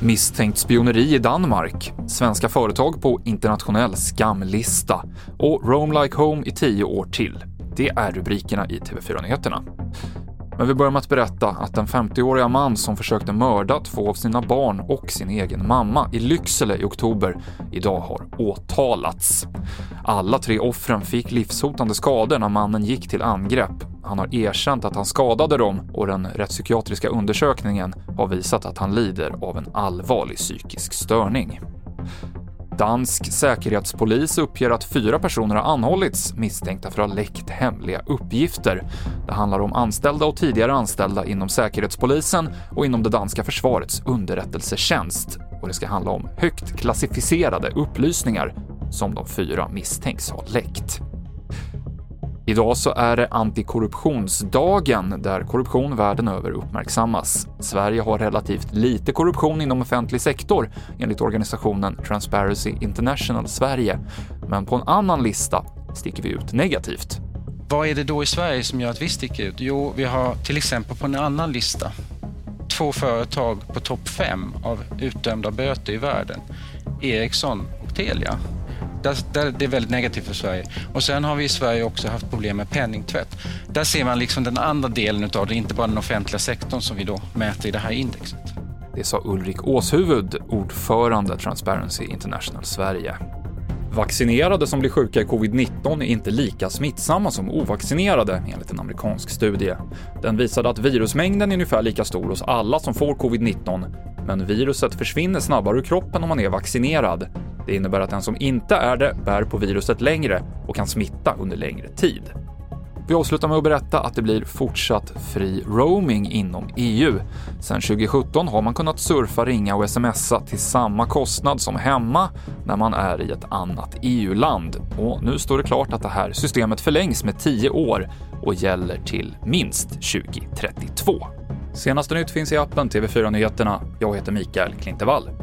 Misstänkt spioneri i Danmark, svenska företag på internationell skamlista och Rome Like Home i tio år till. Det är rubrikerna i TV4-nyheterna. Men vi börjar med att berätta att den 50-åriga man som försökte mörda två av sina barn och sin egen mamma i Lycksele i oktober idag har åtalats. Alla tre offren fick livshotande skador när mannen gick till angrepp. Han har erkänt att han skadade dem och den rättspsykiatriska undersökningen har visat att han lider av en allvarlig psykisk störning. Dansk säkerhetspolis uppger att fyra personer har anhållits misstänkta för att ha läckt hemliga uppgifter. Det handlar om anställda och tidigare anställda inom Säkerhetspolisen och inom det danska försvarets underrättelsetjänst. Och det ska handla om högt klassificerade upplysningar som de fyra misstänks ha läckt. Idag så är det antikorruptionsdagen där korruption världen över uppmärksammas. Sverige har relativt lite korruption inom offentlig sektor enligt organisationen Transparency International Sverige, men på en annan lista sticker vi ut negativt. Vad är det då i Sverige som gör att vi sticker ut? Jo, vi har till exempel på en annan lista två företag på topp fem av utdömda böter i världen. Ericsson och Telia. Där, där, det är väldigt negativt för Sverige. Och sen har vi i Sverige också haft problem med penningtvätt. Där ser man liksom den andra delen av det, inte bara den offentliga sektorn som vi då mäter i det här indexet. Det sa Ulrik Åshuvud, ordförande Transparency International Sverige. Vaccinerade som blir sjuka i covid-19 är inte lika smittsamma som ovaccinerade, enligt en amerikansk studie. Den visade att virusmängden är ungefär lika stor hos alla som får covid-19, men viruset försvinner snabbare ur kroppen om man är vaccinerad. Det innebär att den som inte är det bär på viruset längre och kan smitta under längre tid. Vi avslutar med att berätta att det blir fortsatt fri roaming inom EU. Sedan 2017 har man kunnat surfa, ringa och smsa till samma kostnad som hemma när man är i ett annat EU-land. Och nu står det klart att det här systemet förlängs med 10 år och gäller till minst 2032. Senaste nytt finns i appen TV4 Nyheterna. Jag heter Mikael Klintevall.